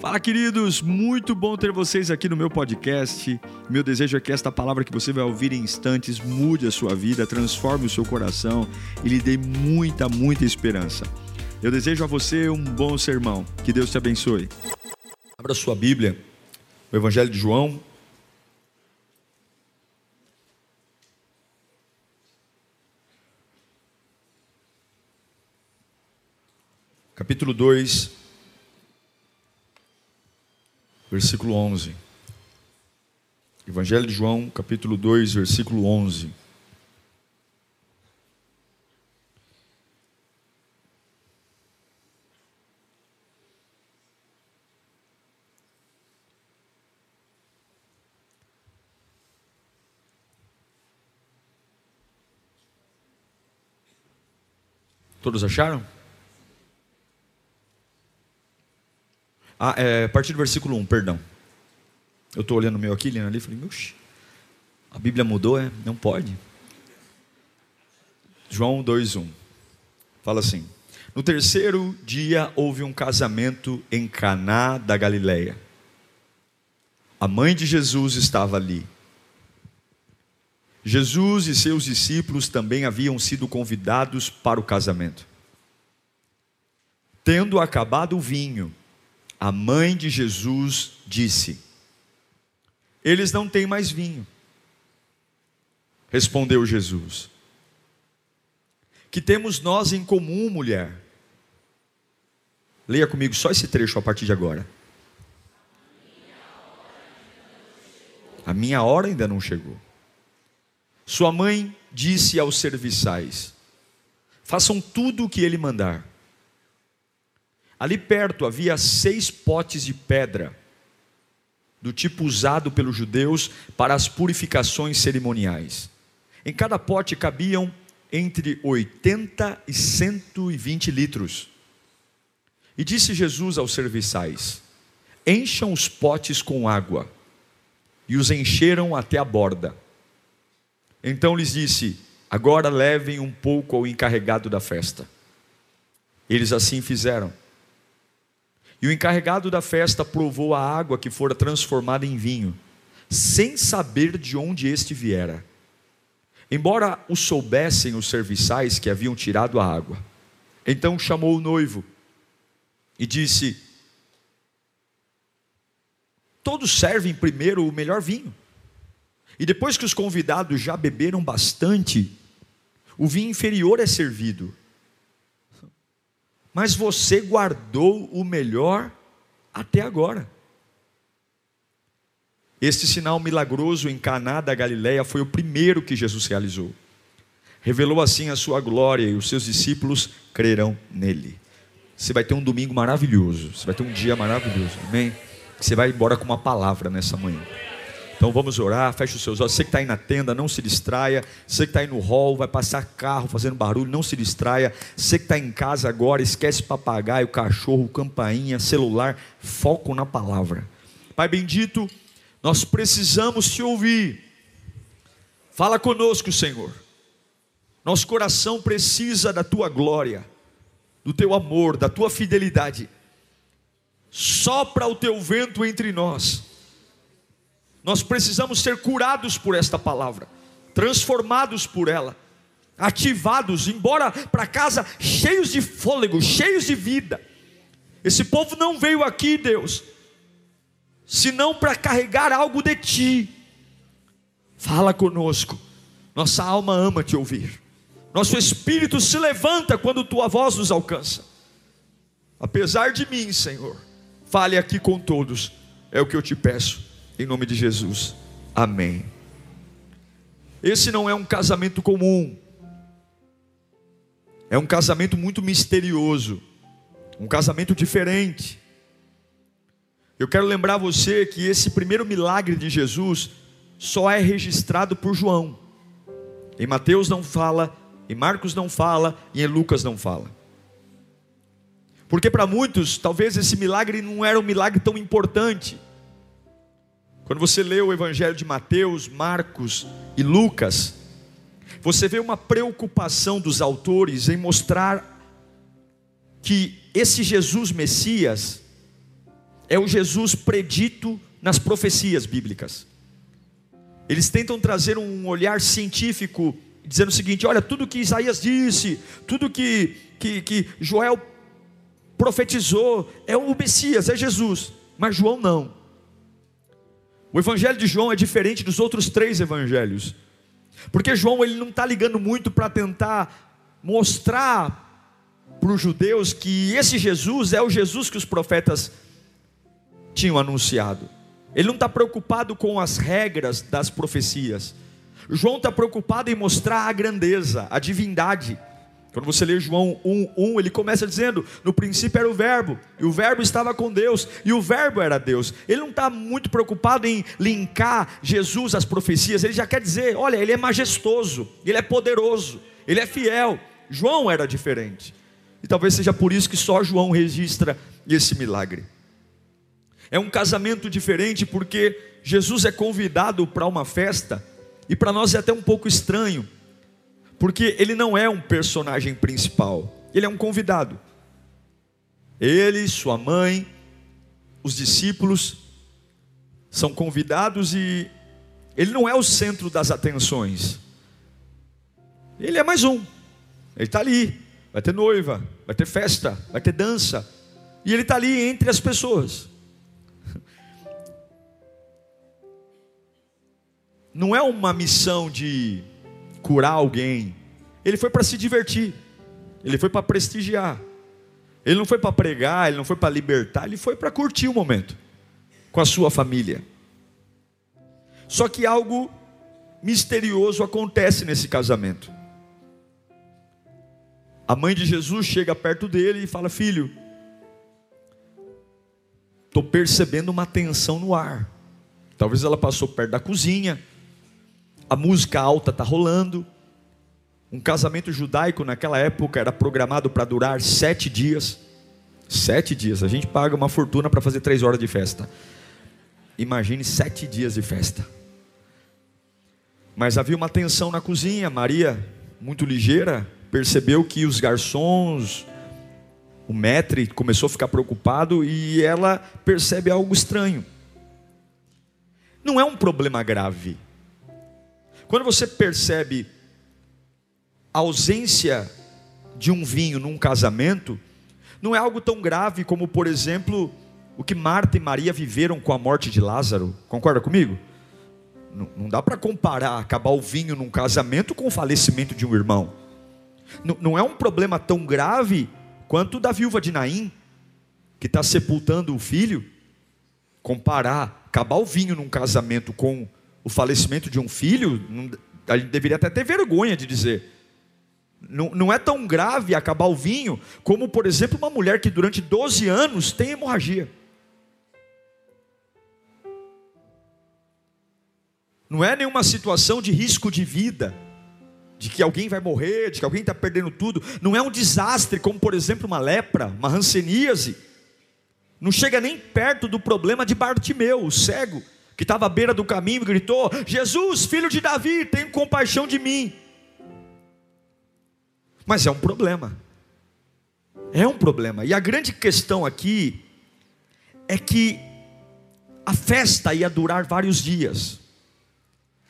Fala, queridos! Muito bom ter vocês aqui no meu podcast. Meu desejo é que esta palavra que você vai ouvir em instantes mude a sua vida, transforme o seu coração e lhe dê muita, muita esperança. Eu desejo a você um bom sermão. Que Deus te abençoe. Abra sua Bíblia, o Evangelho de João. Capítulo 2, versículo 11. Evangelho de João, capítulo 2, versículo 11. Todos acharam? Ah, é, a partir do versículo 1, perdão. Eu estou olhando o meu aqui, lendo ali, falei, Oxi, a Bíblia mudou, é? Não pode. João 2,1 fala assim: No terceiro dia houve um casamento em Caná da Galileia. A mãe de Jesus estava ali. Jesus e seus discípulos também haviam sido convidados para o casamento. Tendo acabado o vinho, a mãe de Jesus disse: Eles não têm mais vinho. Respondeu Jesus: Que temos nós em comum, mulher? Leia comigo só esse trecho a partir de agora. A minha hora ainda não chegou. Sua mãe disse aos serviçais: Façam tudo o que ele mandar. Ali perto havia seis potes de pedra, do tipo usado pelos judeus para as purificações cerimoniais. Em cada pote cabiam entre 80 e 120 litros. E disse Jesus aos serviçais: Encham os potes com água. E os encheram até a borda. Então lhes disse: Agora levem um pouco ao encarregado da festa. Eles assim fizeram. E o encarregado da festa provou a água que fora transformada em vinho, sem saber de onde este viera. Embora o soubessem os serviçais que haviam tirado a água. Então chamou o noivo e disse: Todos servem primeiro o melhor vinho. E depois que os convidados já beberam bastante, o vinho inferior é servido mas você guardou o melhor até agora. Este sinal milagroso em Caná da Galileia foi o primeiro que Jesus realizou. Revelou assim a sua glória e os seus discípulos crerão nele. Você vai ter um domingo maravilhoso, você vai ter um dia maravilhoso. Amém? Você vai embora com uma palavra nessa manhã. Então vamos orar, feche os seus olhos. Você que está aí na tenda, não se distraia. Você que está aí no hall, vai passar carro fazendo barulho, não se distraia. Você que está em casa agora, esquece papagaio, cachorro, campainha, celular. Foco na palavra. Pai bendito, nós precisamos te ouvir. Fala conosco, Senhor. Nosso coração precisa da tua glória, do teu amor, da tua fidelidade. Sopra o teu vento entre nós nós precisamos ser curados por esta palavra, transformados por ela, ativados, embora para casa cheios de fôlego, cheios de vida. Esse povo não veio aqui, Deus, senão para carregar algo de ti. Fala conosco, nossa alma ama te ouvir, nosso espírito se levanta quando tua voz nos alcança. Apesar de mim, Senhor, fale aqui com todos, é o que eu te peço em nome de Jesus. Amém. Esse não é um casamento comum. É um casamento muito misterioso. Um casamento diferente. Eu quero lembrar você que esse primeiro milagre de Jesus só é registrado por João. Em Mateus não fala, em Marcos não fala e em Lucas não fala. Porque para muitos, talvez esse milagre não era um milagre tão importante. Quando você lê o Evangelho de Mateus, Marcos e Lucas, você vê uma preocupação dos autores em mostrar que esse Jesus Messias é o Jesus predito nas profecias bíblicas. Eles tentam trazer um olhar científico, dizendo o seguinte: olha, tudo que Isaías disse, tudo que, que, que Joel profetizou, é o Messias, é Jesus. Mas João não. O evangelho de João é diferente dos outros três evangelhos. Porque João ele não está ligando muito para tentar mostrar para os judeus que esse Jesus é o Jesus que os profetas tinham anunciado. Ele não está preocupado com as regras das profecias. João está preocupado em mostrar a grandeza, a divindade. Quando você lê João 1, 1, ele começa dizendo: No princípio era o Verbo, e o Verbo estava com Deus, e o Verbo era Deus. Ele não está muito preocupado em linkar Jesus às profecias, ele já quer dizer: Olha, ele é majestoso, ele é poderoso, ele é fiel. João era diferente, e talvez seja por isso que só João registra esse milagre. É um casamento diferente porque Jesus é convidado para uma festa, e para nós é até um pouco estranho porque ele não é um personagem principal, ele é um convidado. Ele, sua mãe, os discípulos são convidados e ele não é o centro das atenções. Ele é mais um. Ele está ali. Vai ter noiva, vai ter festa, vai ter dança. E ele está ali entre as pessoas. Não é uma missão de curar alguém. Ele foi para se divertir. Ele foi para prestigiar. Ele não foi para pregar, ele não foi para libertar, ele foi para curtir o momento com a sua família. Só que algo misterioso acontece nesse casamento. A mãe de Jesus chega perto dele e fala: Filho, estou percebendo uma tensão no ar. Talvez ela passou perto da cozinha, a música alta está rolando. Um casamento judaico naquela época era programado para durar sete dias. Sete dias. A gente paga uma fortuna para fazer três horas de festa. Imagine sete dias de festa. Mas havia uma tensão na cozinha. Maria, muito ligeira, percebeu que os garçons, o maître começou a ficar preocupado e ela percebe algo estranho. Não é um problema grave quando você percebe a ausência de um vinho num casamento, não é algo tão grave como, por exemplo, o que Marta e Maria viveram com a morte de Lázaro. Concorda comigo? Não, não dá para comparar acabar o vinho num casamento com o falecimento de um irmão. Não, não é um problema tão grave quanto o da viúva de Naim, que está sepultando o filho. Comparar acabar o vinho num casamento com o falecimento de um filho, a gente deveria até ter vergonha de dizer. Não, não é tão grave acabar o vinho, como, por exemplo, uma mulher que durante 12 anos tem hemorragia. Não é nenhuma situação de risco de vida, de que alguém vai morrer, de que alguém está perdendo tudo. Não é um desastre, como por exemplo uma lepra, uma ranceníase. Não chega nem perto do problema de Bartimeu, o cego que estava à beira do caminho, gritou: Jesus, filho de Davi, tem compaixão de mim. Mas é um problema. É um problema. E a grande questão aqui é que a festa ia durar vários dias.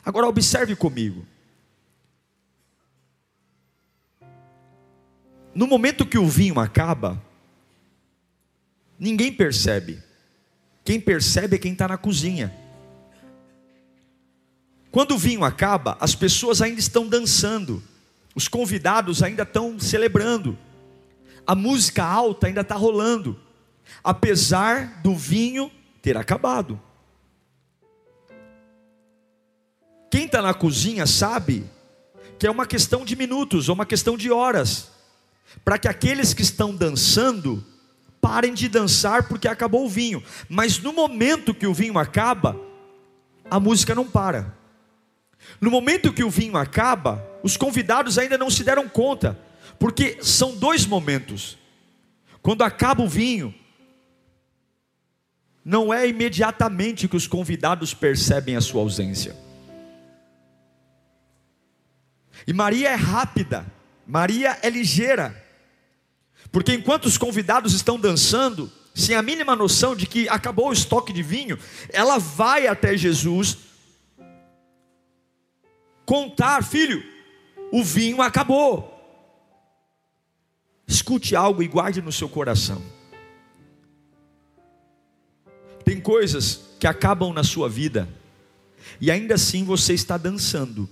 Agora observe comigo. No momento que o vinho acaba, ninguém percebe. Quem percebe é quem está na cozinha. Quando o vinho acaba, as pessoas ainda estão dançando, os convidados ainda estão celebrando, a música alta ainda está rolando, apesar do vinho ter acabado. Quem está na cozinha sabe que é uma questão de minutos ou uma questão de horas, para que aqueles que estão dançando parem de dançar porque acabou o vinho, mas no momento que o vinho acaba, a música não para. No momento que o vinho acaba, os convidados ainda não se deram conta, porque são dois momentos. Quando acaba o vinho, não é imediatamente que os convidados percebem a sua ausência. E Maria é rápida, Maria é ligeira, porque enquanto os convidados estão dançando, sem a mínima noção de que acabou o estoque de vinho, ela vai até Jesus contar, filho, o vinho acabou. Escute algo e guarde no seu coração. Tem coisas que acabam na sua vida e ainda assim você está dançando.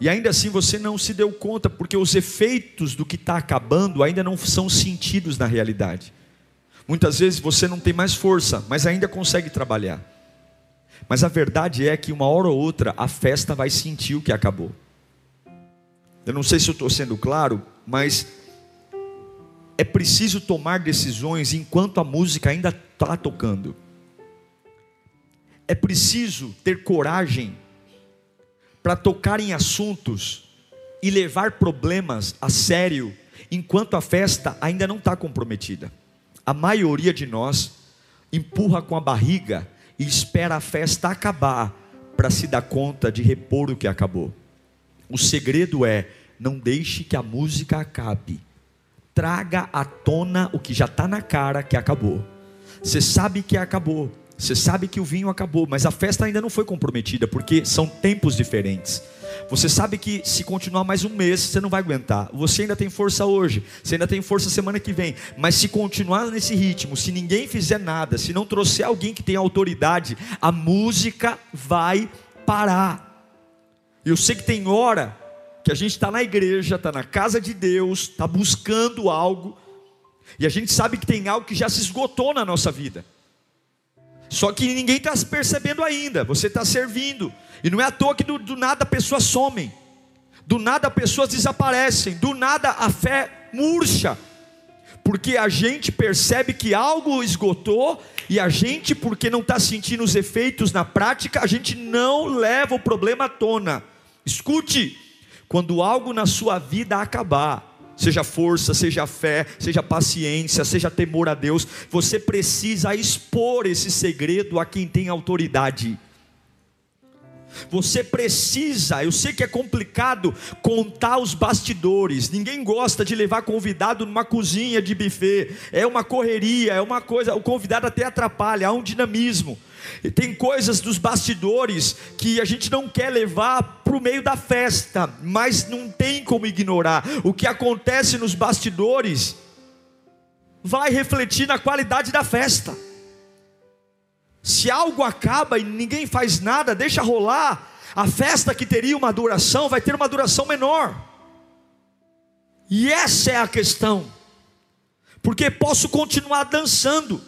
E ainda assim você não se deu conta, porque os efeitos do que está acabando ainda não são sentidos na realidade. Muitas vezes você não tem mais força, mas ainda consegue trabalhar. Mas a verdade é que uma hora ou outra a festa vai sentir o que acabou. Eu não sei se eu estou sendo claro, mas é preciso tomar decisões enquanto a música ainda está tocando. É preciso ter coragem para tocar em assuntos e levar problemas a sério enquanto a festa ainda não está comprometida. A maioria de nós empurra com a barriga e espera a festa acabar para se dar conta de repor o que acabou. O segredo é: não deixe que a música acabe. Traga à tona o que já está na cara que acabou. Você sabe que acabou, você sabe que o vinho acabou, mas a festa ainda não foi comprometida, porque são tempos diferentes. Você sabe que se continuar mais um mês, você não vai aguentar. Você ainda tem força hoje, você ainda tem força semana que vem. Mas se continuar nesse ritmo, se ninguém fizer nada, se não trouxer alguém que tenha autoridade, a música vai parar. Eu sei que tem hora que a gente está na igreja, está na casa de Deus, está buscando algo, e a gente sabe que tem algo que já se esgotou na nossa vida. Só que ninguém está percebendo ainda. Você está servindo. E não é à toa que do, do nada pessoas somem. Do nada pessoas desaparecem. Do nada a fé murcha. Porque a gente percebe que algo esgotou e a gente, porque não está sentindo os efeitos na prática, a gente não leva o problema à tona. Escute, quando algo na sua vida acabar, seja força, seja fé, seja paciência, seja temor a Deus, você precisa expor esse segredo a quem tem autoridade. Você precisa, eu sei que é complicado contar os bastidores. Ninguém gosta de levar convidado numa cozinha de buffet. É uma correria, é uma coisa, o convidado até atrapalha, há um dinamismo. Tem coisas dos bastidores que a gente não quer levar para o meio da festa, mas não tem como ignorar. O que acontece nos bastidores vai refletir na qualidade da festa. Se algo acaba e ninguém faz nada, deixa rolar, a festa que teria uma duração vai ter uma duração menor. E essa é a questão. Porque posso continuar dançando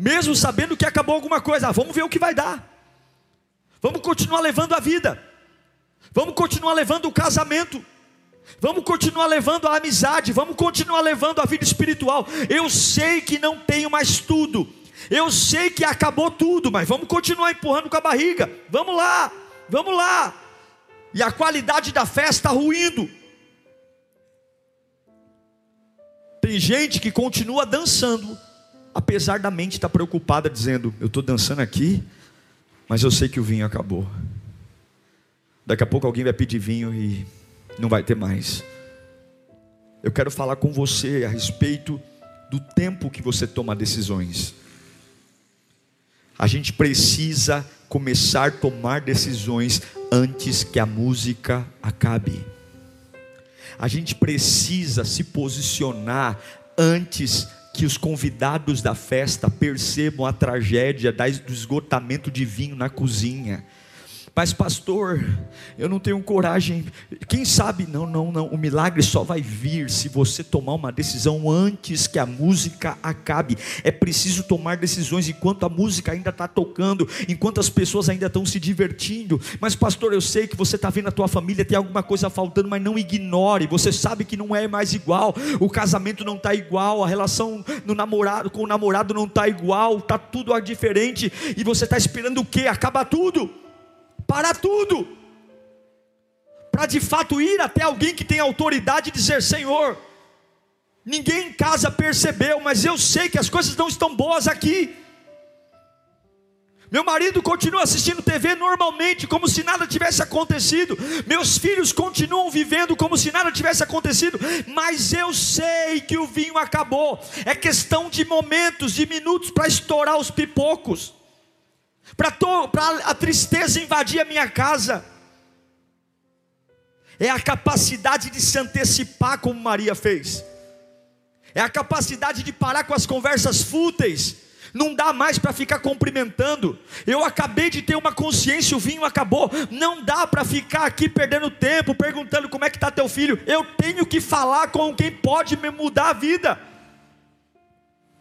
mesmo sabendo que acabou alguma coisa, ah, vamos ver o que vai dar. Vamos continuar levando a vida. Vamos continuar levando o casamento. Vamos continuar levando a amizade, vamos continuar levando a vida espiritual. Eu sei que não tenho mais tudo. Eu sei que acabou tudo, mas vamos continuar empurrando com a barriga. Vamos lá, vamos lá. E a qualidade da festa está ruindo. Tem gente que continua dançando apesar da mente estar preocupada, dizendo: Eu estou dançando aqui, mas eu sei que o vinho acabou. Daqui a pouco alguém vai pedir vinho e não vai ter mais. Eu quero falar com você a respeito do tempo que você toma decisões. A gente precisa começar a tomar decisões antes que a música acabe. A gente precisa se posicionar antes que os convidados da festa percebam a tragédia do esgotamento de vinho na cozinha. Mas, pastor, eu não tenho coragem. Quem sabe? Não, não, não. O milagre só vai vir se você tomar uma decisão antes que a música acabe. É preciso tomar decisões enquanto a música ainda está tocando, enquanto as pessoas ainda estão se divertindo. Mas, pastor, eu sei que você está vendo a tua família tem alguma coisa faltando, mas não ignore. Você sabe que não é mais igual. O casamento não está igual, a relação no namorado com o namorado não está igual, está tudo diferente. E você está esperando o quê? Acaba tudo parar tudo, para de fato ir até alguém que tem autoridade e dizer: Senhor, ninguém em casa percebeu, mas eu sei que as coisas não estão boas aqui. Meu marido continua assistindo TV normalmente, como se nada tivesse acontecido. Meus filhos continuam vivendo como se nada tivesse acontecido. Mas eu sei que o vinho acabou. É questão de momentos, de minutos para estourar os pipocos, para a tristeza invadir a minha casa. É a capacidade de se antecipar, como Maria fez. É a capacidade de parar com as conversas fúteis não dá mais para ficar cumprimentando. Eu acabei de ter uma consciência, o vinho acabou. Não dá para ficar aqui perdendo tempo, perguntando como é que está teu filho. Eu tenho que falar com quem pode me mudar a vida.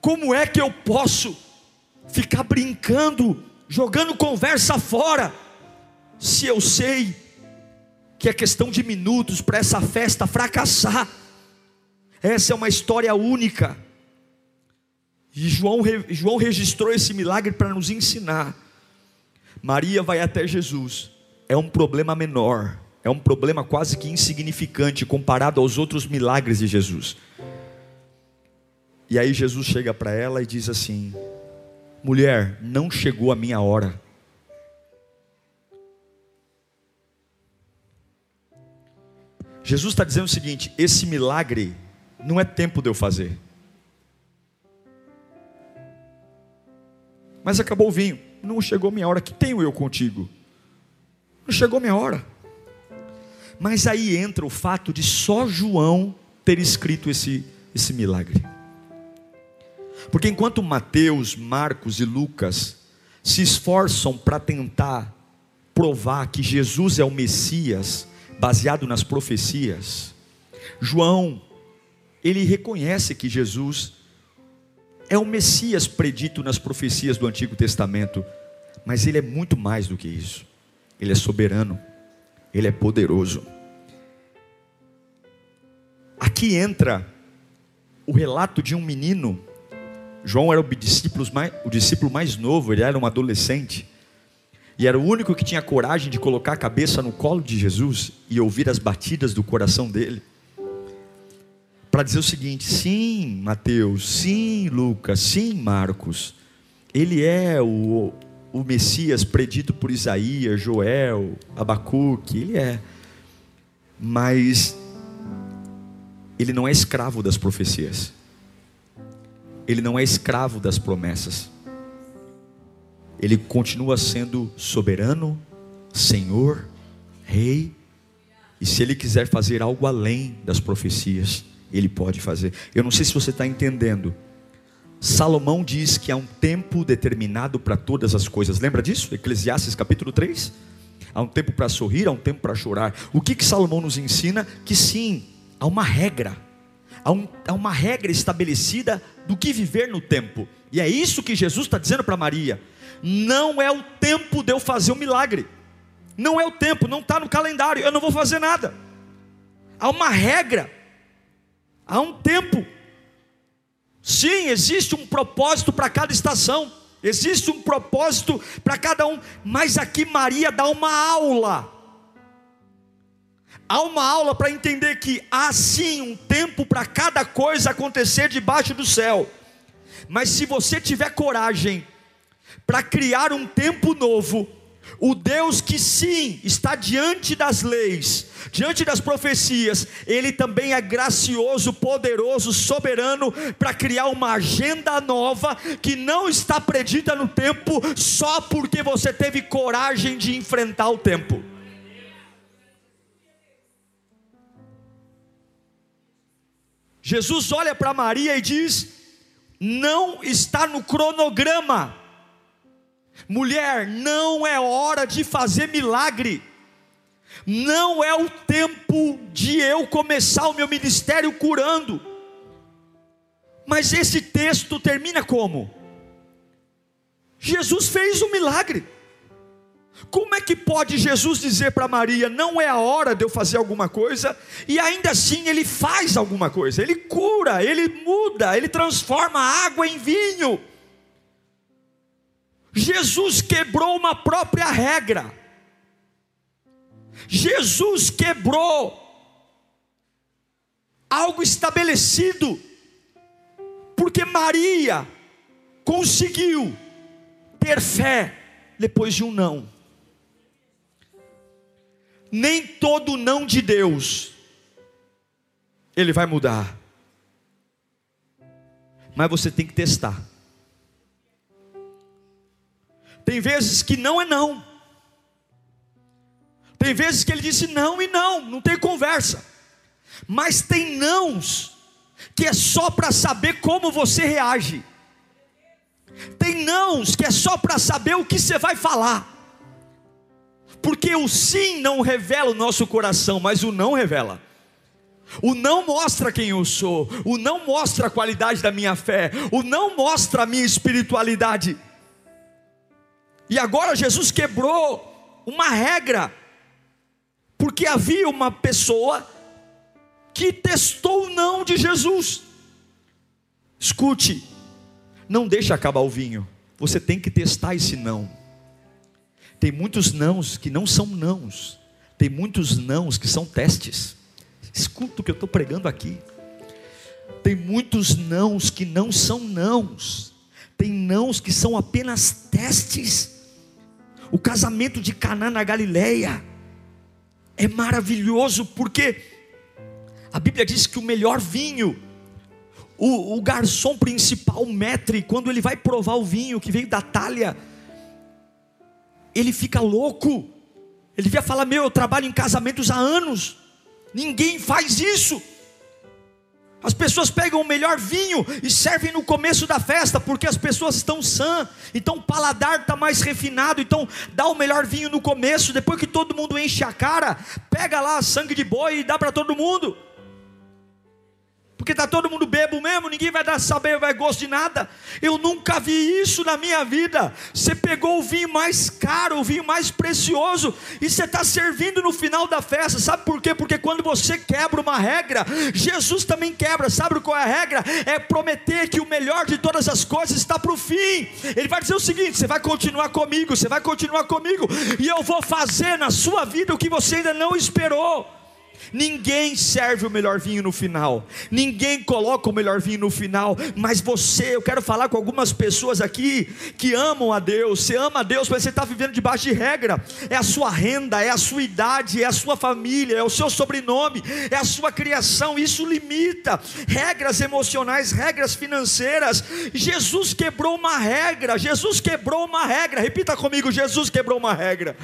Como é que eu posso ficar brincando, jogando conversa fora, se eu sei que é questão de minutos para essa festa fracassar? Essa é uma história única. E João, João registrou esse milagre para nos ensinar. Maria vai até Jesus. É um problema menor, é um problema quase que insignificante comparado aos outros milagres de Jesus. E aí Jesus chega para ela e diz assim: Mulher, não chegou a minha hora. Jesus está dizendo o seguinte: esse milagre não é tempo de eu fazer. Mas acabou o vinho. Não chegou minha hora. Que tenho eu contigo? Não chegou minha hora. Mas aí entra o fato de só João ter escrito esse, esse milagre. Porque enquanto Mateus, Marcos e Lucas se esforçam para tentar provar que Jesus é o Messias, baseado nas profecias, João, ele reconhece que Jesus é o Messias predito nas profecias do Antigo Testamento, mas ele é muito mais do que isso. Ele é soberano, ele é poderoso. Aqui entra o relato de um menino. João era o discípulo mais, o discípulo mais novo, ele era um adolescente. E era o único que tinha coragem de colocar a cabeça no colo de Jesus e ouvir as batidas do coração dele para dizer o seguinte: sim, Mateus, sim, Lucas, sim, Marcos, ele é o, o Messias predito por Isaías, Joel, Abacuque, ele é, mas ele não é escravo das profecias, ele não é escravo das promessas, ele continua sendo soberano, Senhor, Rei, e se ele quiser fazer algo além das profecias, ele pode fazer. Eu não sei se você está entendendo. Salomão diz que há um tempo determinado para todas as coisas. Lembra disso? Eclesiastes capítulo 3. Há um tempo para sorrir, há um tempo para chorar. O que, que Salomão nos ensina? Que sim, há uma regra. Há, um, há uma regra estabelecida do que viver no tempo. E é isso que Jesus está dizendo para Maria. Não é o tempo de eu fazer um milagre. Não é o tempo, não está no calendário. Eu não vou fazer nada. Há uma regra há um tempo. Sim, existe um propósito para cada estação, existe um propósito para cada um, mas aqui Maria dá uma aula. Há uma aula para entender que há sim um tempo para cada coisa acontecer debaixo do céu. Mas se você tiver coragem para criar um tempo novo, o Deus que sim está diante das leis, diante das profecias, ele também é gracioso, poderoso, soberano para criar uma agenda nova que não está predita no tempo só porque você teve coragem de enfrentar o tempo. Jesus olha para Maria e diz: não está no cronograma Mulher, não é hora de fazer milagre. Não é o tempo de eu começar o meu ministério curando. Mas esse texto termina como? Jesus fez um milagre. Como é que pode Jesus dizer para Maria, não é a hora de eu fazer alguma coisa, e ainda assim ele faz alguma coisa, ele cura, ele muda, ele transforma água em vinho. Jesus quebrou uma própria regra. Jesus quebrou algo estabelecido, porque Maria conseguiu ter fé depois de um não. Nem todo não de Deus ele vai mudar. Mas você tem que testar. Tem vezes que não é não. Tem vezes que ele disse não e não, não tem conversa. Mas tem nãos que é só para saber como você reage. Tem nãos que é só para saber o que você vai falar. Porque o sim não revela o nosso coração, mas o não revela. O não mostra quem eu sou, o não mostra a qualidade da minha fé, o não mostra a minha espiritualidade. E agora Jesus quebrou uma regra, porque havia uma pessoa que testou o não de Jesus. Escute, não deixe acabar o vinho, você tem que testar esse não. Tem muitos nãos que não são nãos, tem muitos nãos que são testes. Escuta o que eu estou pregando aqui. Tem muitos nãos que não são nãos, tem nãos que são apenas testes. O casamento de Caná na Galileia é maravilhoso porque a Bíblia diz que o melhor vinho, o, o garçom principal, o metre, quando ele vai provar o vinho que veio da talha, ele fica louco. Ele devia falar: Meu, eu trabalho em casamentos há anos, ninguém faz isso. As pessoas pegam o melhor vinho e servem no começo da festa, porque as pessoas estão sã, então o paladar está mais refinado, então dá o melhor vinho no começo, depois que todo mundo enche a cara, pega lá sangue de boi e dá para todo mundo porque está todo mundo bebo mesmo, ninguém vai dar saber, vai gosto de nada. Eu nunca vi isso na minha vida. Você pegou o vinho mais caro, o vinho mais precioso, e você está servindo no final da festa. Sabe por quê? Porque quando você quebra uma regra, Jesus também quebra. Sabe qual é a regra? É prometer que o melhor de todas as coisas está para o fim. Ele vai dizer o seguinte: você vai continuar comigo, você vai continuar comigo, e eu vou fazer na sua vida o que você ainda não esperou. Ninguém serve o melhor vinho no final, ninguém coloca o melhor vinho no final, mas você, eu quero falar com algumas pessoas aqui que amam a Deus, você ama a Deus, mas você está vivendo debaixo de regra, é a sua renda, é a sua idade, é a sua família, é o seu sobrenome, é a sua criação, isso limita, regras emocionais, regras financeiras. Jesus quebrou uma regra, Jesus quebrou uma regra, repita comigo: Jesus quebrou uma regra.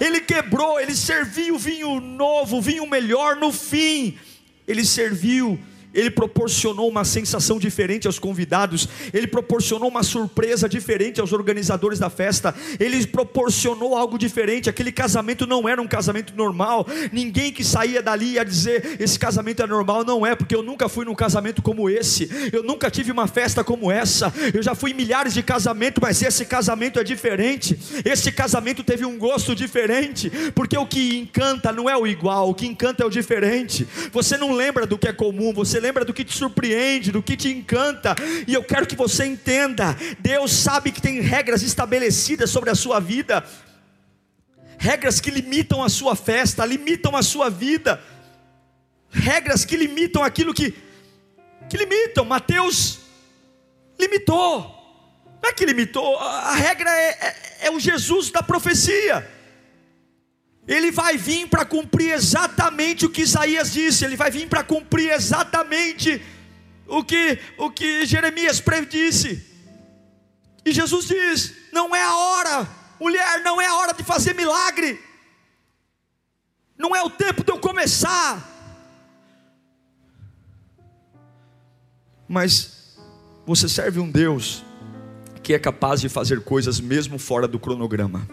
Ele quebrou, ele serviu vinho novo, vinho melhor no fim. Ele serviu ele proporcionou uma sensação diferente aos convidados, ele proporcionou uma surpresa diferente aos organizadores da festa, ele proporcionou algo diferente. Aquele casamento não era um casamento normal, ninguém que saía dali ia dizer: Esse casamento é normal. Não é, porque eu nunca fui num casamento como esse, eu nunca tive uma festa como essa, eu já fui em milhares de casamentos, mas esse casamento é diferente. Esse casamento teve um gosto diferente, porque o que encanta não é o igual, o que encanta é o diferente. Você não lembra do que é comum, você lembra do que te surpreende, do que te encanta, e eu quero que você entenda: Deus sabe que tem regras estabelecidas sobre a sua vida, regras que limitam a sua festa, limitam a sua vida, regras que limitam aquilo que, que limitam. Mateus limitou, não é que limitou, a regra é, é, é o Jesus da profecia. Ele vai vir para cumprir exatamente o que Isaías disse, ele vai vir para cumprir exatamente o que, o que Jeremias predisse. E Jesus diz: não é a hora, mulher, não é a hora de fazer milagre, não é o tempo de eu começar. Mas você serve um Deus que é capaz de fazer coisas mesmo fora do cronograma.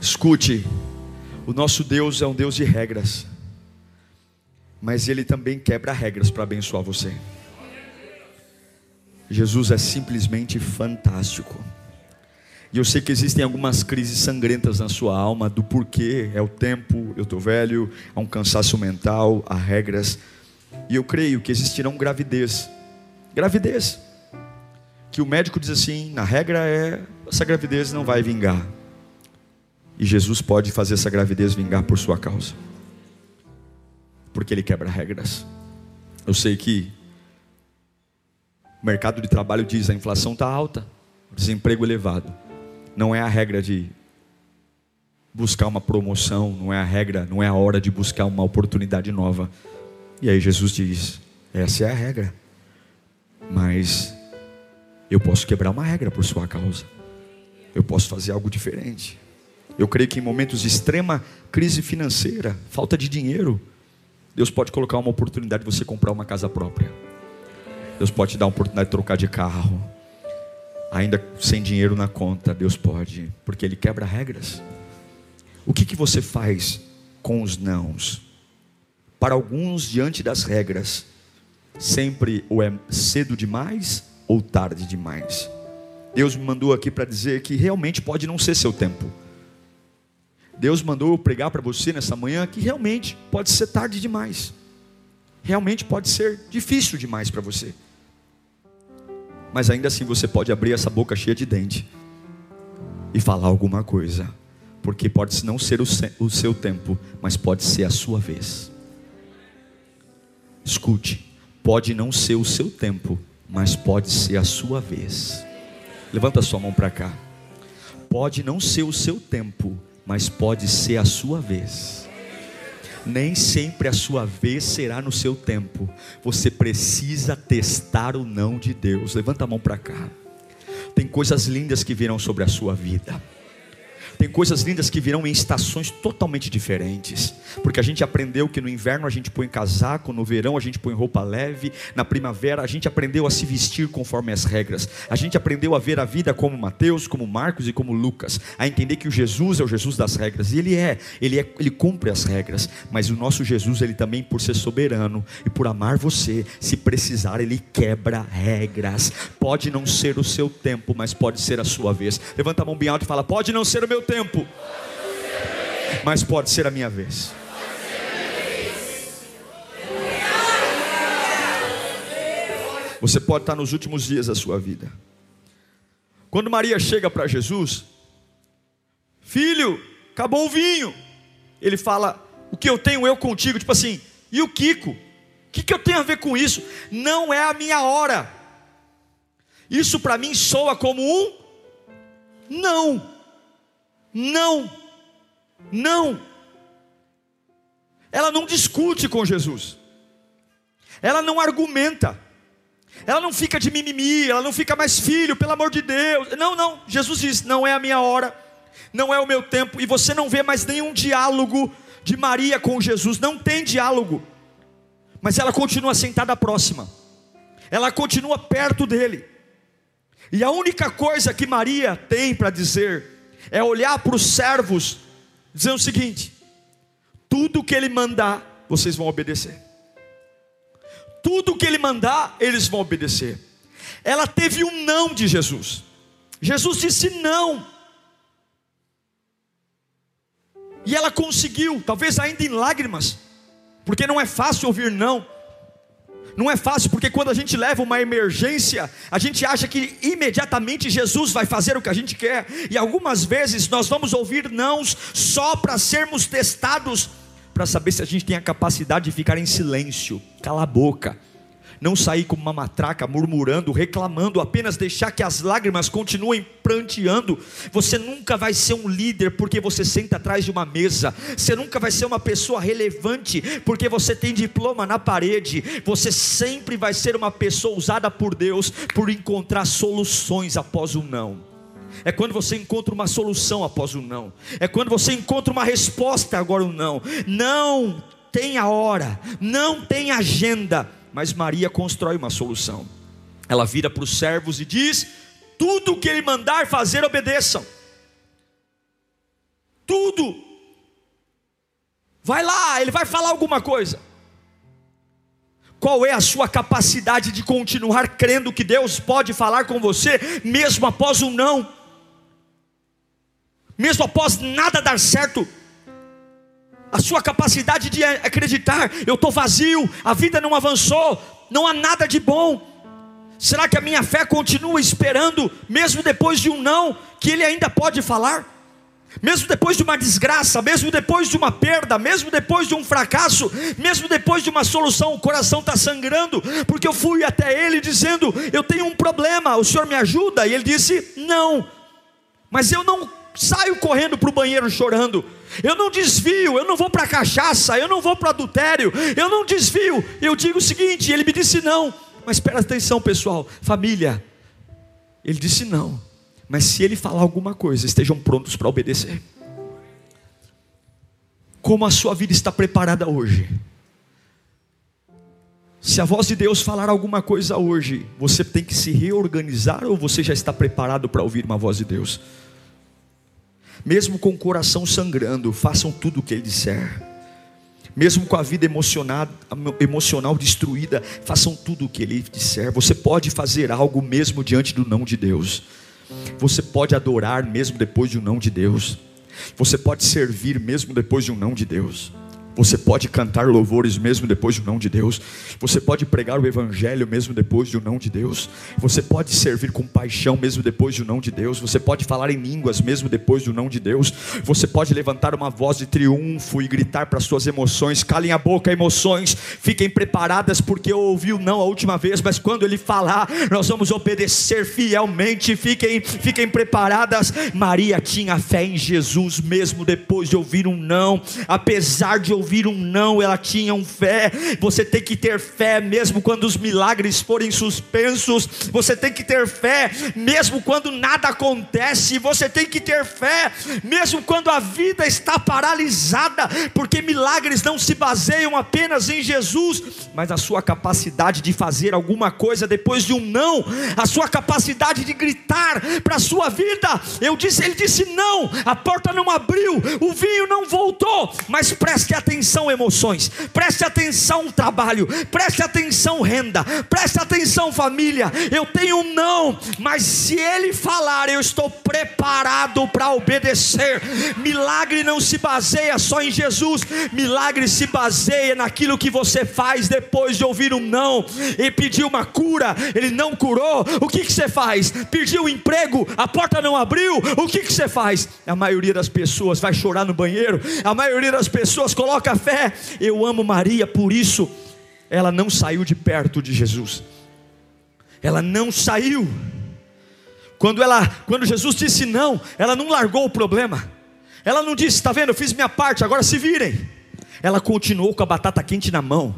Escute, o nosso Deus é um Deus de regras, mas Ele também quebra regras para abençoar você. Jesus é simplesmente fantástico. E eu sei que existem algumas crises sangrentas na sua alma do porquê, é o tempo, eu estou velho, há um cansaço mental, há regras. E eu creio que existirão gravidez. Gravidez. Que o médico diz assim, na regra é, essa gravidez não vai vingar. E Jesus pode fazer essa gravidez vingar por sua causa. Porque ele quebra regras. Eu sei que o mercado de trabalho diz a inflação está alta, desemprego elevado. não é a regra de buscar uma promoção, não é a regra, não é a hora de buscar uma oportunidade nova. E aí Jesus diz: essa é a regra. Mas eu posso quebrar uma regra por sua causa. Eu posso fazer algo diferente. Eu creio que em momentos de extrema crise financeira, falta de dinheiro, Deus pode colocar uma oportunidade de você comprar uma casa própria. Deus pode te dar uma oportunidade de trocar de carro. Ainda sem dinheiro na conta, Deus pode, porque Ele quebra regras. O que, que você faz com os nãos? Para alguns, diante das regras, sempre ou é cedo demais ou tarde demais. Deus me mandou aqui para dizer que realmente pode não ser seu tempo. Deus mandou eu pregar para você nessa manhã que realmente pode ser tarde demais. Realmente pode ser difícil demais para você. Mas ainda assim você pode abrir essa boca cheia de dente e falar alguma coisa porque pode não ser o seu tempo, mas pode ser a sua vez. Escute, pode não ser o seu tempo, mas pode ser a sua vez. Levanta sua mão para cá. Pode não ser o seu tempo, mas pode ser a sua vez. Nem sempre a sua vez será no seu tempo. Você precisa testar o não de Deus. Levanta a mão para cá. Tem coisas lindas que virão sobre a sua vida. Tem coisas lindas que virão em estações totalmente diferentes. Porque a gente aprendeu que no inverno a gente põe casaco, no verão a gente põe roupa leve, na primavera a gente aprendeu a se vestir conforme as regras. A gente aprendeu a ver a vida como Mateus, como Marcos e como Lucas, a entender que o Jesus é o Jesus das regras. E ele é, ele é, ele cumpre as regras, mas o nosso Jesus, ele também por ser soberano e por amar você, se precisar, ele quebra regras. Pode não ser o seu tempo, mas pode ser a sua vez. Levanta a mão bem alto e fala: "Pode não ser o meu tempo, mas pode ser a minha vez. Você pode estar nos últimos dias da sua vida. Quando Maria chega para Jesus, filho, acabou o vinho. Ele fala: O que eu tenho eu contigo? Tipo assim, e o Kiko? O que, que eu tenho a ver com isso? Não é a minha hora. Isso para mim soa como um não. Não, não. Ela não discute com Jesus, ela não argumenta, ela não fica de mimimi, ela não fica mais filho, pelo amor de Deus. Não, não. Jesus diz: não é a minha hora, não é o meu tempo, e você não vê mais nenhum diálogo de Maria com Jesus, não tem diálogo, mas ela continua sentada próxima, ela continua perto dele, e a única coisa que Maria tem para dizer é olhar para os servos, dizer o seguinte: tudo que ele mandar, vocês vão obedecer. Tudo que ele mandar, eles vão obedecer. Ela teve um não de Jesus. Jesus disse não. E ela conseguiu, talvez ainda em lágrimas, porque não é fácil ouvir não. Não é fácil, porque quando a gente leva uma emergência, a gente acha que imediatamente Jesus vai fazer o que a gente quer, e algumas vezes nós vamos ouvir nãos só para sermos testados, para saber se a gente tem a capacidade de ficar em silêncio, cala a boca não sair como uma matraca murmurando, reclamando, apenas deixar que as lágrimas continuem pranteando. Você nunca vai ser um líder porque você senta atrás de uma mesa. Você nunca vai ser uma pessoa relevante porque você tem diploma na parede. Você sempre vai ser uma pessoa usada por Deus por encontrar soluções após o não. É quando você encontra uma solução após o não. É quando você encontra uma resposta agora o não. Não tem a hora, não tem agenda mas Maria constrói uma solução. Ela vira para os servos e diz: tudo o que ele mandar fazer, obedeçam. Tudo. Vai lá, ele vai falar alguma coisa. Qual é a sua capacidade de continuar crendo que Deus pode falar com você, mesmo após um não, mesmo após nada dar certo? A sua capacidade de acreditar, eu estou vazio, a vida não avançou, não há nada de bom. Será que a minha fé continua esperando, mesmo depois de um não, que Ele ainda pode falar? Mesmo depois de uma desgraça, mesmo depois de uma perda, mesmo depois de um fracasso, mesmo depois de uma solução, o coração está sangrando, porque eu fui até Ele dizendo: Eu tenho um problema, o Senhor me ajuda? E Ele disse: Não, Mas eu não saio correndo para o banheiro chorando. Eu não desvio, eu não vou para cachaça, eu não vou para adultério, eu não desvio. Eu digo o seguinte: ele me disse não. Mas presta atenção, pessoal, família. Ele disse não. Mas se ele falar alguma coisa, estejam prontos para obedecer. Como a sua vida está preparada hoje? Se a voz de Deus falar alguma coisa hoje, você tem que se reorganizar ou você já está preparado para ouvir uma voz de Deus? Mesmo com o coração sangrando, façam tudo o que Ele disser. Mesmo com a vida emocional destruída, façam tudo o que Ele disser. Você pode fazer algo mesmo diante do não de Deus. Você pode adorar mesmo depois de um não de Deus. Você pode servir mesmo depois de um não de Deus. Você pode cantar louvores mesmo depois de um não de Deus. Você pode pregar o evangelho mesmo depois de um não de Deus. Você pode servir com paixão mesmo depois de um não de Deus. Você pode falar em línguas mesmo depois de um não de Deus. Você pode levantar uma voz de triunfo e gritar para suas emoções: calem a boca, emoções. Fiquem preparadas porque eu ouvi o não a última vez, mas quando ele falar, nós vamos obedecer fielmente. Fiquem, fiquem preparadas. Maria tinha fé em Jesus mesmo depois de ouvir um não, apesar de ouvir ouvir um não, ela tinha um fé. Você tem que ter fé mesmo quando os milagres forem suspensos. Você tem que ter fé mesmo quando nada acontece. Você tem que ter fé mesmo quando a vida está paralisada, porque milagres não se baseiam apenas em Jesus, mas a sua capacidade de fazer alguma coisa depois de um não, a sua capacidade de gritar para a sua vida. Eu disse, ele disse não, a porta não abriu, o vinho não voltou, mas preste atenção atenção emoções, preste atenção trabalho, preste atenção renda, preste atenção família. Eu tenho um não, mas se ele falar, eu estou preparado para obedecer. Milagre não se baseia só em Jesus, milagre se baseia naquilo que você faz depois de ouvir um não e pedir uma cura, ele não curou. O que, que você faz? Pediu um emprego, a porta não abriu. O que, que você faz? A maioria das pessoas vai chorar no banheiro, a maioria das pessoas coloca café. Eu amo Maria, por isso ela não saiu de perto de Jesus. Ela não saiu. Quando ela, quando Jesus disse não, ela não largou o problema. Ela não disse, está vendo, eu fiz minha parte, agora se virem. Ela continuou com a batata quente na mão.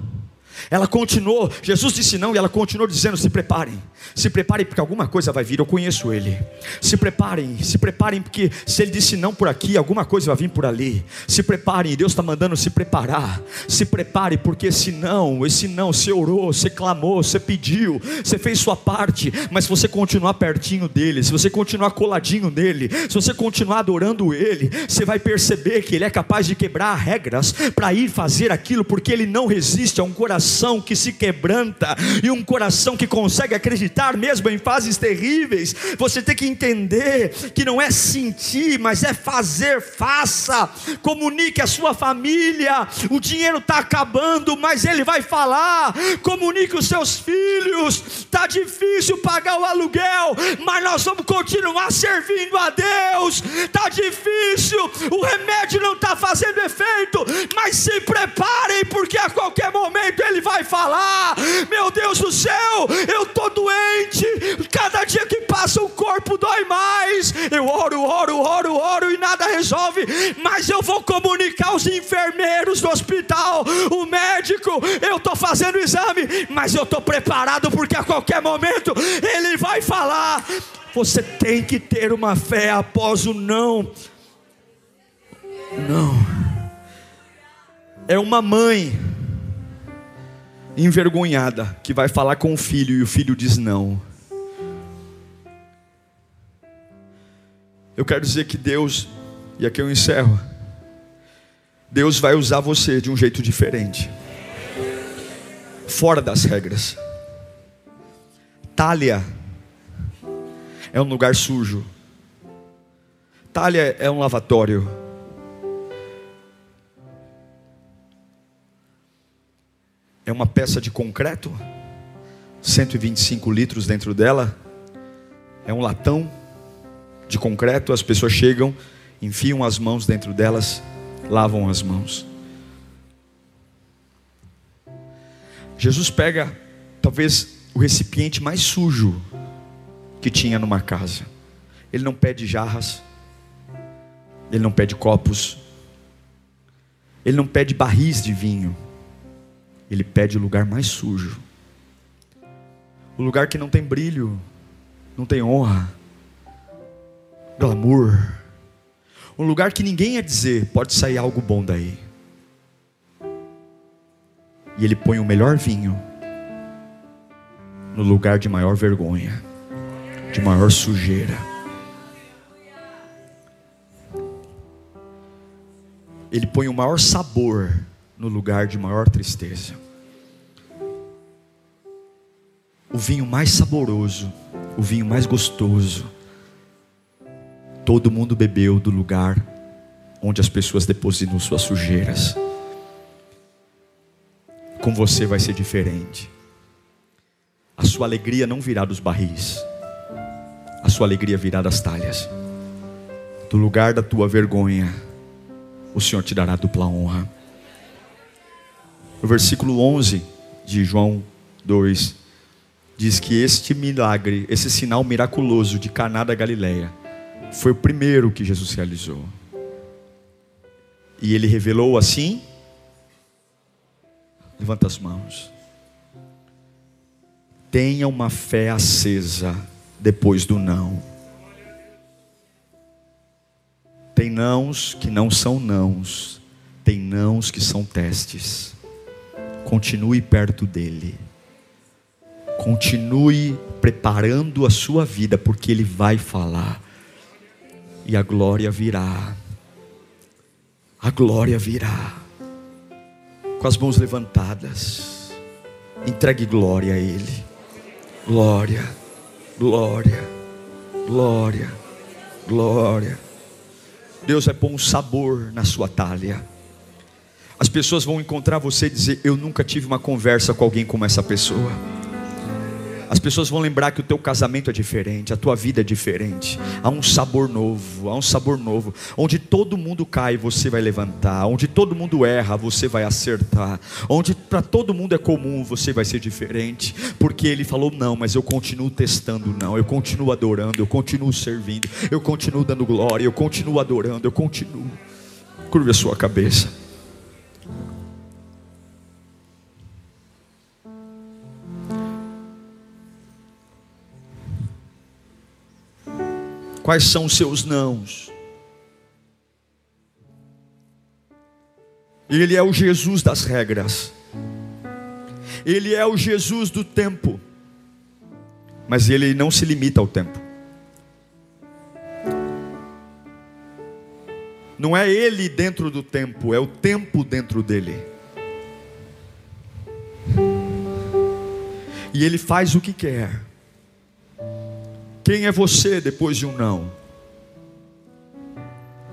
Ela continuou, Jesus disse não e ela continuou dizendo: se preparem, se preparem porque alguma coisa vai vir. Eu conheço Ele. Se preparem, se preparem porque se Ele disse não por aqui, alguma coisa vai vir por ali. Se preparem, Deus está mandando se preparar. Se prepare porque esse não, esse não, você orou, você clamou, você pediu, você fez sua parte, mas se você continuar pertinho dele, se você continuar coladinho nele, se você continuar adorando Ele, você vai perceber que Ele é capaz de quebrar regras para ir fazer aquilo porque Ele não resiste a um coração coração que se quebranta e um coração que consegue acreditar mesmo em fases terríveis. Você tem que entender que não é sentir, mas é fazer. Faça, comunique a sua família. O dinheiro está acabando, mas ele vai falar. Comunique os seus filhos. Está difícil pagar o aluguel, mas nós vamos continuar servindo a Deus. Está difícil, o remédio não está fazendo efeito, mas se preparem, porque a qualquer momento ele vai falar: Meu Deus do céu, eu estou doente, cada dia que passa o corpo dói mais. Eu oro, oro, oro, oro e nada resolve, mas eu vou comunicar aos enfermeiros do hospital, o médico, eu estou fazendo o exame, mas eu estou preparado porque a qualquer momento ele vai falar. Você tem que ter uma fé após o não. Não. É uma mãe envergonhada que vai falar com o filho e o filho diz não. Eu quero dizer que Deus, e aqui eu encerro, Deus vai usar você de um jeito diferente, fora das regras. Talha é um lugar sujo, Talha é um lavatório. É uma peça de concreto, 125 litros dentro dela, é um latão de concreto, as pessoas chegam, enfiam as mãos dentro delas, lavam as mãos. Jesus pega talvez o recipiente mais sujo que tinha numa casa. Ele não pede jarras, ele não pede copos, ele não pede barris de vinho, ele pede o lugar mais sujo, o lugar que não tem brilho, não tem honra, glamour, um lugar que ninguém ia dizer, pode sair algo bom daí. E ele põe o melhor vinho no lugar de maior vergonha, de maior sujeira. Ele põe o maior sabor no lugar de maior tristeza. O vinho mais saboroso, o vinho mais gostoso. Todo mundo bebeu do lugar onde as pessoas depositam suas sujeiras. Com você vai ser diferente. A sua alegria não virá dos barris, a sua alegria virá das talhas. Do lugar da tua vergonha, o Senhor te dará dupla honra. O versículo 11 de João 2 diz que este milagre, esse sinal miraculoso de Caná da Galileia, foi o primeiro que Jesus realizou. E ele revelou assim: Levanta as mãos. Tenha uma fé acesa depois do não. Tem nãos que não são nãos, tem nãos que são testes. Continue perto dele. Continue preparando a sua vida, porque ele vai falar. E a glória virá. A glória virá. Com as mãos levantadas. Entregue glória a ele. Glória, glória, glória, glória. Deus vai pôr um sabor na sua talha. As pessoas vão encontrar você e dizer: Eu nunca tive uma conversa com alguém como essa pessoa. As pessoas vão lembrar que o teu casamento é diferente, a tua vida é diferente. Há um sabor novo, há um sabor novo. Onde todo mundo cai, você vai levantar. Onde todo mundo erra, você vai acertar. Onde para todo mundo é comum, você vai ser diferente. Porque ele falou: não, mas eu continuo testando, não. Eu continuo adorando, eu continuo servindo, eu continuo dando glória, eu continuo adorando, eu continuo. Curve a sua cabeça. Quais são os seus nãos? Ele é o Jesus das regras. Ele é o Jesus do tempo. Mas ele não se limita ao tempo. Não é ele dentro do tempo, é o tempo dentro dele. E ele faz o que quer. Quem é você depois de um não?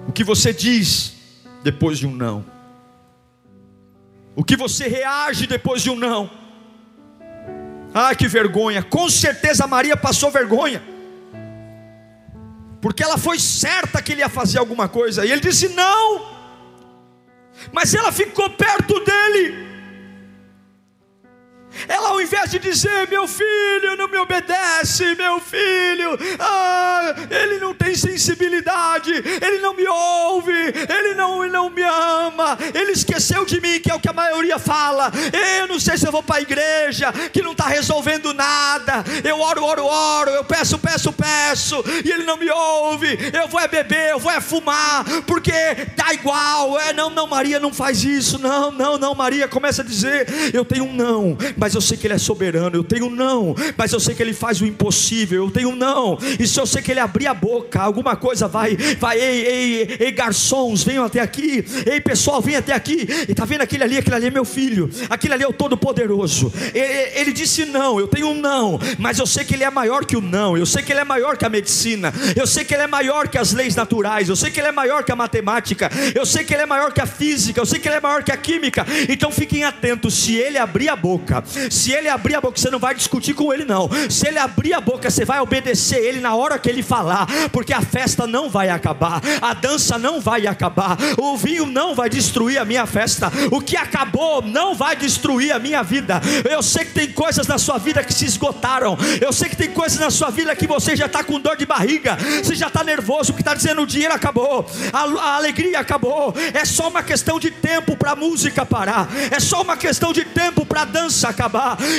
O que você diz depois de um não? O que você reage depois de um não? Ah, que vergonha! Com certeza Maria passou vergonha, porque ela foi certa que ele ia fazer alguma coisa, e ele disse não, mas ela ficou perto dele. Ela, ao invés de dizer, meu filho não me obedece, meu filho, ah, ele não tem sensibilidade, ele não me ouve, ele não, não me ama, ele esqueceu de mim, que é o que a maioria fala. Eu não sei se eu vou para a igreja, que não está resolvendo nada. Eu oro, oro, oro, eu peço, peço, peço, e ele não me ouve. Eu vou é beber, eu vou é fumar, porque dá igual. É, não, não, Maria não faz isso, não, não, não, Maria começa a dizer, eu tenho um não mas eu sei que Ele é soberano. Eu tenho não, mas eu sei que Ele faz o impossível. Eu tenho não, e se eu sei que Ele abrir a boca, alguma coisa vai, vai, ei, ei, ei, garçons, venham até aqui, ei, pessoal, venham até aqui. E está vendo aquele ali? Aquele ali é meu filho, aquele ali é o Todo-Poderoso. Ele, ele disse não, eu tenho um não, mas eu sei que Ele é maior que o não, eu sei que Ele é maior que a medicina, eu sei que Ele é maior que as leis naturais, eu sei que Ele é maior que a matemática, eu sei que Ele é maior que a física, eu sei que Ele é maior que a química. Então fiquem atentos, se Ele abrir a boca, se ele abrir a boca, você não vai discutir com ele, não. Se ele abrir a boca, você vai obedecer ele na hora que ele falar, porque a festa não vai acabar, a dança não vai acabar, o vinho não vai destruir a minha festa, o que acabou não vai destruir a minha vida. Eu sei que tem coisas na sua vida que se esgotaram, eu sei que tem coisas na sua vida que você já está com dor de barriga, você já está nervoso, que está dizendo o dinheiro acabou, a, a alegria acabou, é só uma questão de tempo para a música parar, é só uma questão de tempo para a dança acabar,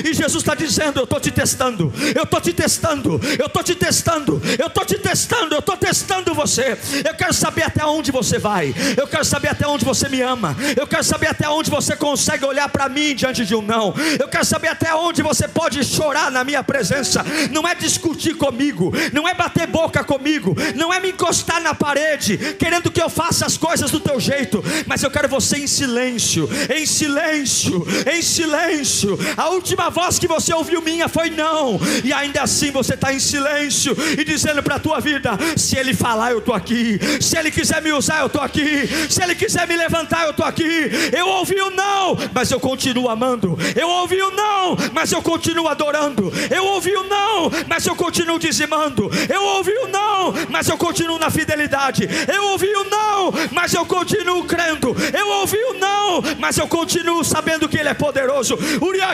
e Jesus está dizendo: Eu estou te testando, eu estou te testando, eu estou te testando, eu estou te testando, eu estou testando você. Eu quero saber até onde você vai, eu quero saber até onde você me ama, eu quero saber até onde você consegue olhar para mim diante de um não, eu quero saber até onde você pode chorar na minha presença. Não é discutir comigo, não é bater boca comigo, não é me encostar na parede, querendo que eu faça as coisas do teu jeito, mas eu quero você em silêncio, em silêncio, em silêncio. A última voz que você ouviu minha foi não, e ainda assim você está em silêncio e dizendo para a tua vida: se Ele falar, eu estou aqui, se Ele quiser me usar, eu estou aqui, se Ele quiser me levantar, eu estou aqui. Eu ouvi o não, mas eu continuo amando, eu ouvi o não, mas eu continuo adorando, eu ouvi o não, mas eu continuo dizimando, eu ouvi o não, mas eu continuo na fidelidade, eu ouvi o não, mas eu continuo crendo, eu ouvi o não, mas eu continuo sabendo que Ele é poderoso.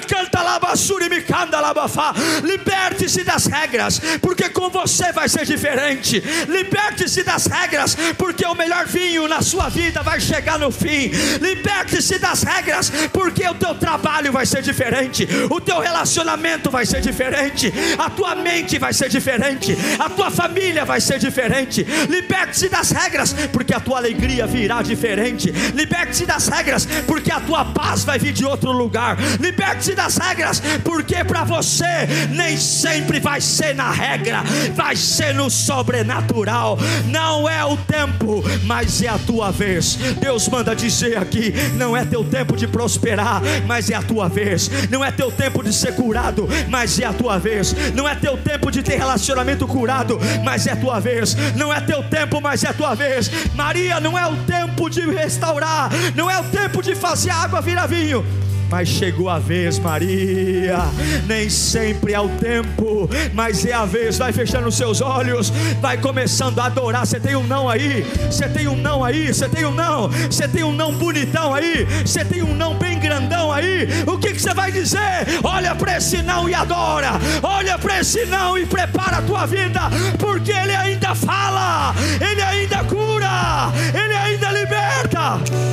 Uriacanta labassuri me canda labafá. Liberte-se das regras, porque com você vai ser diferente. Liberte-se das regras, porque o melhor vinho na sua vida vai chegar no fim. Liberte-se das regras, porque o teu trabalho vai ser diferente, o teu relacionamento vai ser diferente, a tua mente vai ser diferente, a tua família vai ser diferente. Liberte-se das regras, porque a tua alegria virá diferente. Liberte-se das regras, porque a tua paz vai vir de outro lugar. Liberte-se das regras, porque para você nem sempre vai ser na regra, vai ser no sobrenatural. Não é o tempo, mas é a tua vez. Deus manda dizer aqui: não é teu tempo de prosperar, mas é a tua vez. Não é teu tempo de ser curado, mas é a tua vez. Não é teu tempo de ter relacionamento curado, mas é a tua vez. Não é teu tempo, mas é a tua vez. Maria, não é o tempo de restaurar, não é o tempo de fazer água virar vinho mas chegou a vez, Maria. Nem sempre é o tempo, mas é a vez. Vai fechando os seus olhos, vai começando a adorar. Você tem um não aí, você tem um não aí, você tem um não, você tem um não bonitão aí, você tem um não bem grandão aí. O que, que você vai dizer? Olha para esse não e adora. Olha para esse não e prepara a tua vida, porque Ele ainda fala, Ele ainda cura, Ele ainda liberta.